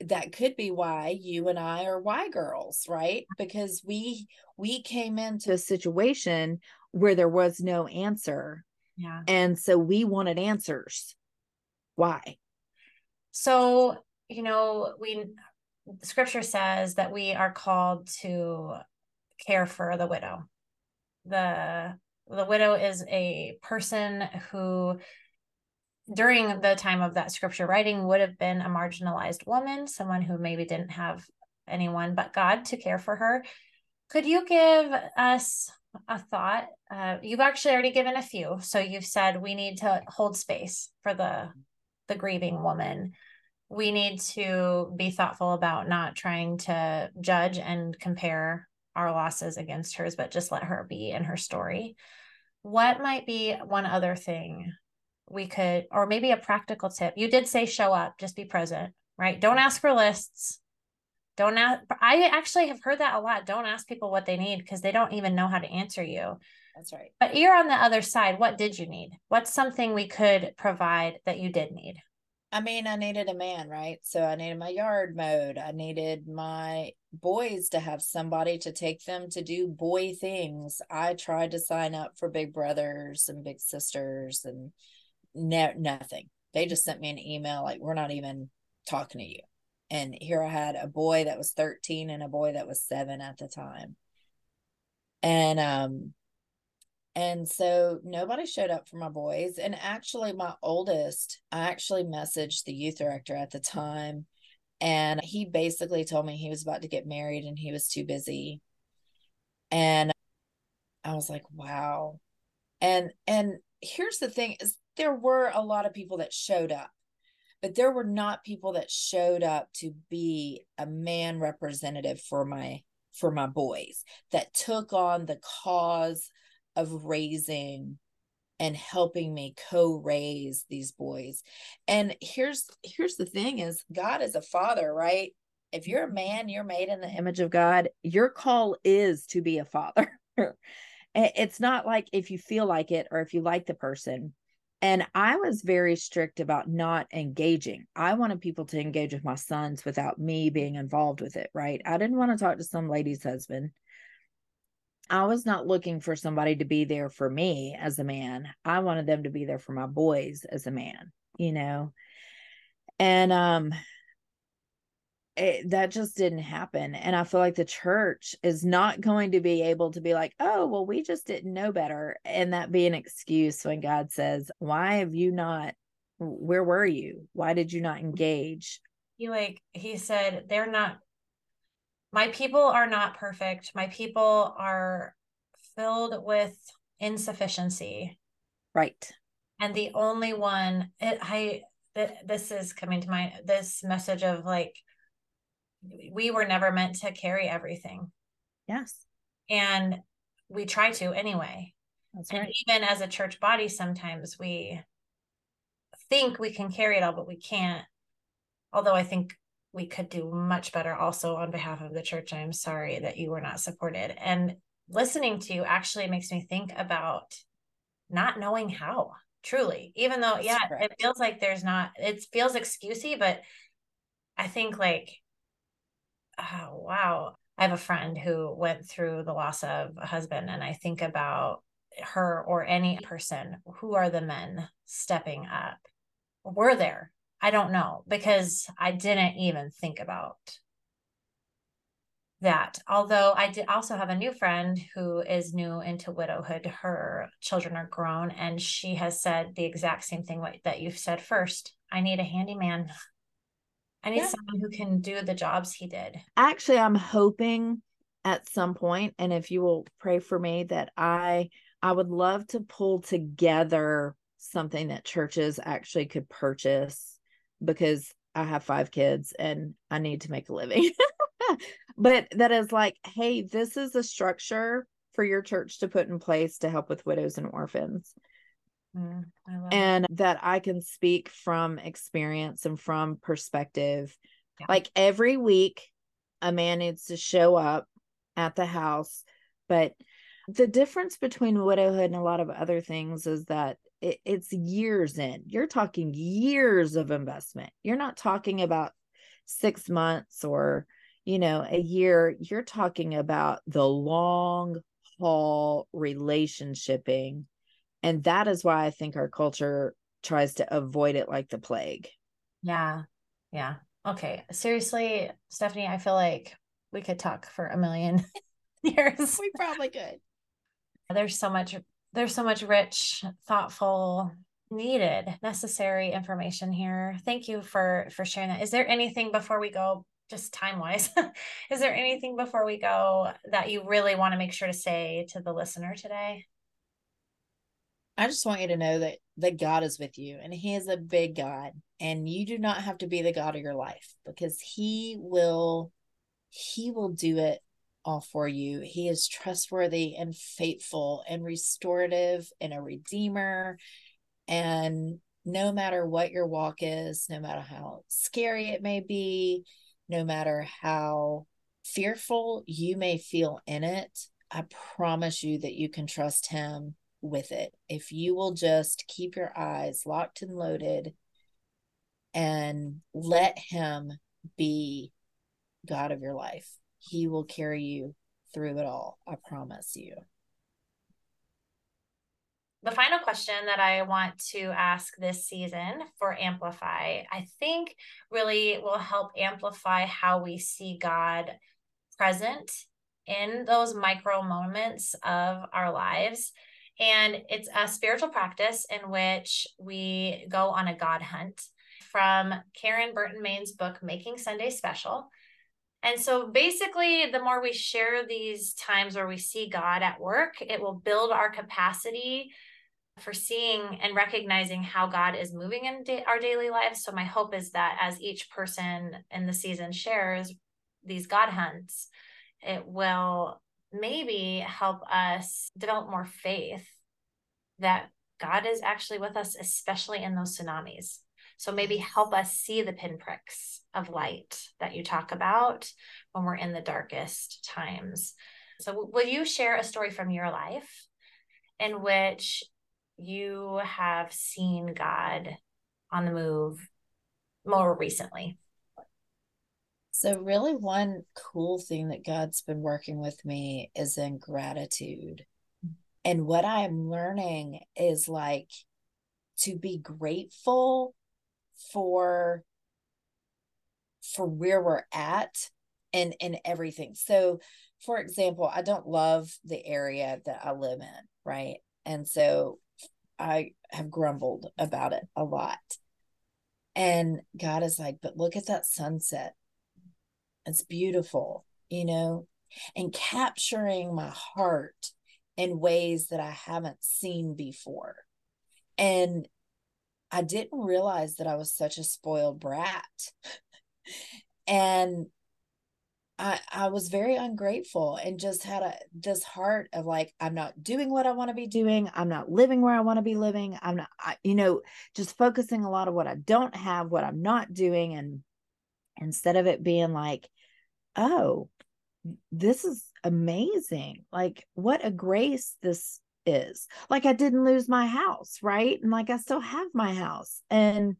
that could be why you and I are why girls, right? Because we we came into a situation where there was no answer Yeah. and so we wanted answers. Why? So, you know, we scripture says that we are called to care for the widow. The the widow is a person who during the time of that scripture writing would have been a marginalized woman, someone who maybe didn't have anyone but God to care for her. Could you give us a thought? Uh, you've actually already given a few. So you've said we need to hold space for the the grieving woman. We need to be thoughtful about not trying to judge and compare our losses against hers, but just let her be in her story. What might be one other thing we could, or maybe a practical tip? You did say show up, just be present, right? Don't ask for lists. Don't ask. I actually have heard that a lot. Don't ask people what they need because they don't even know how to answer you. That's right. But you're on the other side. What did you need? What's something we could provide that you did need? I mean, I needed a man, right? So I needed my yard mowed. I needed my boys to have somebody to take them to do boy things. I tried to sign up for big brothers and big sisters and no, nothing. They just sent me an email like, we're not even talking to you. And here I had a boy that was 13 and a boy that was seven at the time. And, um, and so nobody showed up for my boys. And actually, my oldest, I actually messaged the youth director at the time. And he basically told me he was about to get married and he was too busy. And I was like, wow. And and here's the thing is there were a lot of people that showed up, but there were not people that showed up to be a man representative for my for my boys that took on the cause of raising and helping me co-raise these boys. And here's here's the thing is god is a father right? If you're a man you're made in the image of god your call is to be a father. It's not like if you feel like it or if you like the person. And i was very strict about not engaging. I wanted people to engage with my sons without me being involved with it right? I didn't want to talk to some lady's husband I was not looking for somebody to be there for me as a man. I wanted them to be there for my boys as a man, you know. And um it, that just didn't happen and I feel like the church is not going to be able to be like, "Oh, well we just didn't know better." And that be an excuse when God says, "Why have you not where were you? Why did you not engage?" He like he said they're not my people are not perfect. My people are filled with insufficiency. Right. And the only one it, I th- this is coming to mind this message of like we were never meant to carry everything. Yes. And we try to anyway. That's And right. even as a church body, sometimes we think we can carry it all, but we can't. Although I think we could do much better also on behalf of the church. I'm sorry that you were not supported. And listening to you actually makes me think about not knowing how, truly, even though, That's yeah, it feels like there's not, it feels excusey, but I think like, oh, wow. I have a friend who went through the loss of a husband, and I think about her or any person who are the men stepping up were there i don't know because i didn't even think about that. Although i did also have a new friend who is new into widowhood. Her children are grown and she has said the exact same thing that you've said first. I need a handyman. I need Yeah. someone who can do the jobs he did. Actually i'm hoping at some point and if you will pray for me that i i would love to pull together something that churches actually could purchase because I have five kids and I need to make a living. but that is like, hey, this is a structure for your church to put in place to help with widows and orphans. Mm, and that. that I can speak from experience and from perspective. Yeah. Like every week, a man needs to show up at the house. But the difference between widowhood and a lot of other things is that it, it's years in. You're talking years of investment. You're not talking about six months or, you know, a year. You're talking about the long haul relationshiping. And that is why I think our culture tries to avoid it like the plague. Yeah. Yeah. Okay. Seriously, Stephanie, I feel like we could talk for a million years. We probably could. There's so much there's so much rich, thoughtful, needed, necessary information here. Thank you for for sharing that. Is there anything before we go just time wise is there anything before we go that you really want to make sure to say to the listener today i just want you to know that that god is with you and he is a big god and you do not have to be the god of your life because he will he will do it all for you. He is trustworthy and faithful and restorative and a redeemer. And no matter what your walk is, no matter how scary it may be, no matter how fearful you may feel in it, I promise you that you can trust Him with it. If you will just keep your eyes locked and loaded and let Him be God of your life. He will carry you through it all. I promise you. The final question that I want to ask this season for Amplify, I think really will help amplify how we see God present in those micro moments of our lives. And it's a spiritual practice in which we go on a God hunt from Karen Burton Mains' book, Making Sunday Special. And so basically, the more we share these times where we see God at work, it will build our capacity for seeing and recognizing how God is moving in da- our daily lives. So, my hope is that as each person in the season shares these God hunts, it will maybe help us develop more faith that God is actually with us, especially in those tsunamis. So maybe mm-hmm. help us see the pinpricks of light that you talk about when we're in the darkest times. So, will you share a story from your life in which you have seen God on the move more recently? So, really, one cool thing that God's been working with me is in gratitude. Mm-hmm. And what I'm learning is like to be grateful for for where we're at and and everything. So for example i don't love the area that i live in right? And so i have grumbled about it a lot. And god is like but look at that sunset. It's beautiful you know and capturing my heart in ways that i haven't seen before. And I didn't realize that I was such a spoiled brat. and I I was very ungrateful and just had a this heart of like I'm not doing what I want to be doing. I'm not living where I want to be living. I'm not I, you know just focusing a lot of what I don't have, what I'm not doing and instead of it being like oh this is amazing. Like what a grace this is. Like I didn't lose my house, right? And like I still have my house. And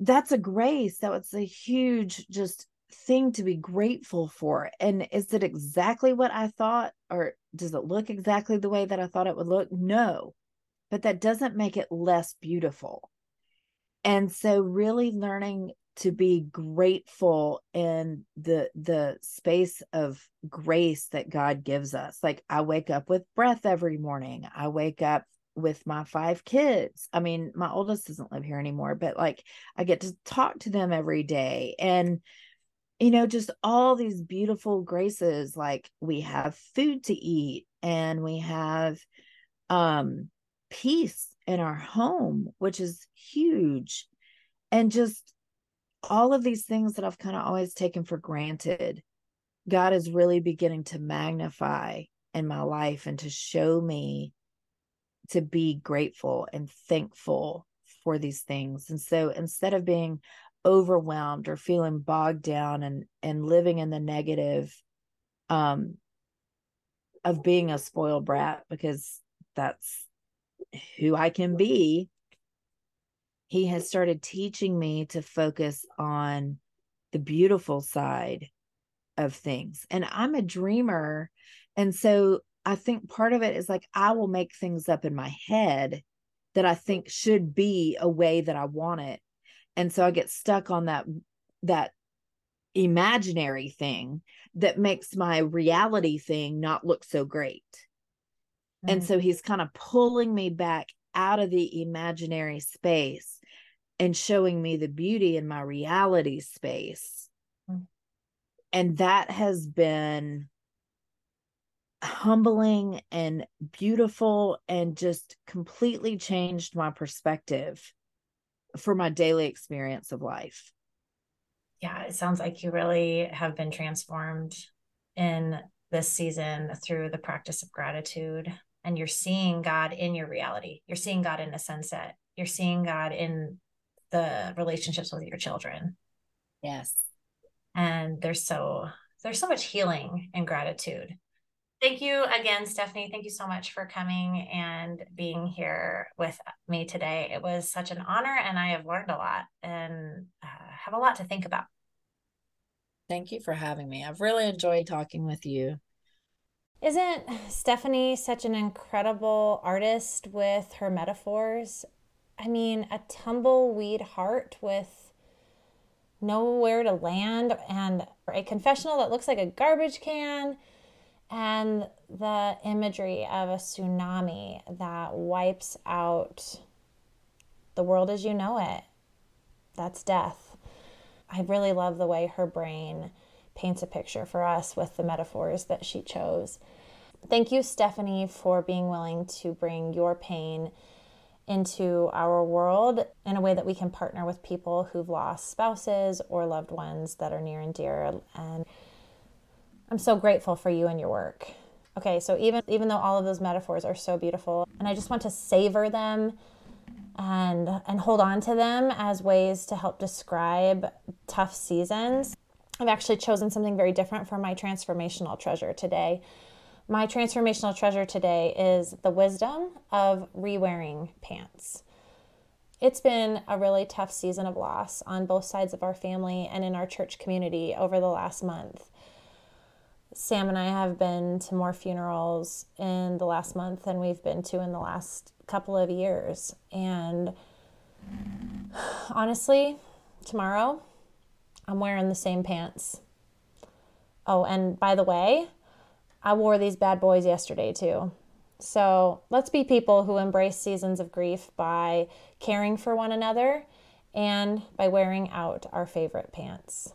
that's a grace. That was a huge just thing to be grateful for. And is it exactly what I thought? Or does it look exactly the way that I thought it would look? No. But that doesn't make it less beautiful. And so really learning to be grateful in the the space of grace that God gives us. Like I wake up with breath every morning. I wake up with my five kids. I mean, my oldest doesn't live here anymore, but like I get to talk to them every day and you know just all these beautiful graces like we have food to eat and we have um peace in our home, which is huge. And just all of these things that I've kind of always taken for granted, God is really beginning to magnify in my life and to show me to be grateful and thankful for these things. And so instead of being overwhelmed or feeling bogged down and and living in the negative um of being a spoiled brat because that's who I can be he has started teaching me to focus on the beautiful side of things. And I'm a dreamer. And so I think part of it is like I will make things up in my head that I think should be a way that I want it. And so I get stuck on that that imaginary thing that makes my reality thing not look so great. Mm-hmm. And so he's kind of pulling me back out of the imaginary space and showing me the beauty in my reality space. Mm-hmm. And that has been humbling and beautiful and just completely changed my perspective for my daily experience of life. Yeah, it sounds like you really have been transformed in this season through the practice of gratitude and you're seeing God in your reality. You're seeing God in a sunset. You're seeing God in the relationships with your children. Yes. And there's so there's so much healing and gratitude. Thank you again, Stephanie. Thank you so much for coming and being here with me today. It was such an honor, and I have learned a lot and uh, have a lot to think about. Thank you for having me. I've really enjoyed talking with you. Isn't Stephanie such an incredible artist with her metaphors? I mean, a tumbleweed heart with nowhere to land and a confessional that looks like a garbage can and the imagery of a tsunami that wipes out the world as you know it. That's death. I really love the way her brain paints a picture for us with the metaphors that she chose. Thank you, Stephanie, for being willing to bring your pain into our world in a way that we can partner with people who've lost spouses or loved ones that are near and dear. And I'm so grateful for you and your work. Okay, so even even though all of those metaphors are so beautiful, and I just want to savor them and and hold on to them as ways to help describe tough seasons. I've actually chosen something very different for my transformational treasure today. My transformational treasure today is the wisdom of rewearing pants. It's been a really tough season of loss on both sides of our family and in our church community over the last month. Sam and I have been to more funerals in the last month than we've been to in the last couple of years. And honestly, tomorrow I'm wearing the same pants. Oh, and by the way, I wore these bad boys yesterday too. So let's be people who embrace seasons of grief by caring for one another and by wearing out our favorite pants.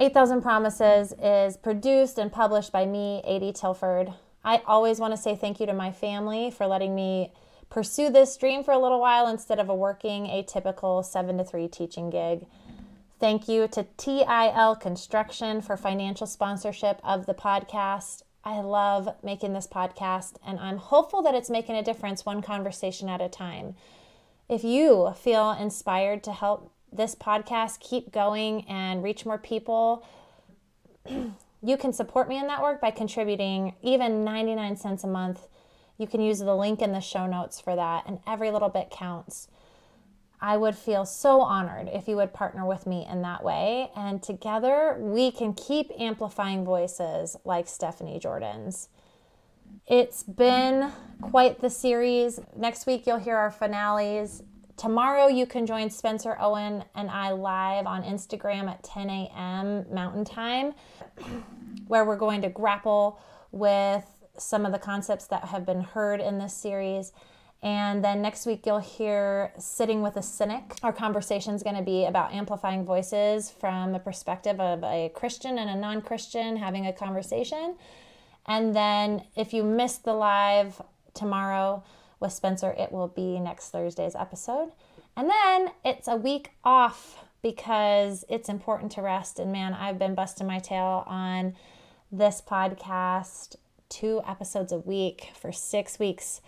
8000 Promises is produced and published by me, Adi Tilford. I always want to say thank you to my family for letting me pursue this dream for a little while instead of a working, atypical 7 to 3 teaching gig. Thank you to TIL Construction for financial sponsorship of the podcast. I love making this podcast, and I'm hopeful that it's making a difference one conversation at a time. If you feel inspired to help this podcast keep going and reach more people, you can support me in that work by contributing even 99 cents a month. You can use the link in the show notes for that, and every little bit counts. I would feel so honored if you would partner with me in that way. And together we can keep amplifying voices like Stephanie Jordan's. It's been quite the series. Next week, you'll hear our finales. Tomorrow, you can join Spencer Owen and I live on Instagram at 10 a.m. Mountain Time, where we're going to grapple with some of the concepts that have been heard in this series and then next week, you'll hear Sitting with a Cynic. Our conversation is going to be about amplifying voices from the perspective of a Christian and a non Christian having a conversation. And then if you missed the live tomorrow, with Spencer, it will be next Thursday's episode. And then it's a week off because it's important to rest. And man, I've been busting my tail on this podcast, two episodes a week for six weeks.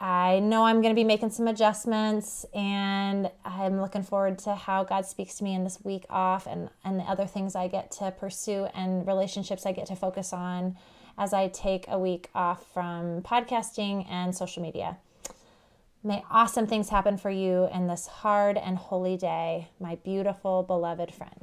I know I'm going to be making some adjustments and I'm looking forward to how God speaks to me in this week off and, and the other things I get to pursue and relationships I get to focus on as I take a week off from podcasting and social media. May awesome things happen for you in this hard and holy day, my beautiful, beloved friend.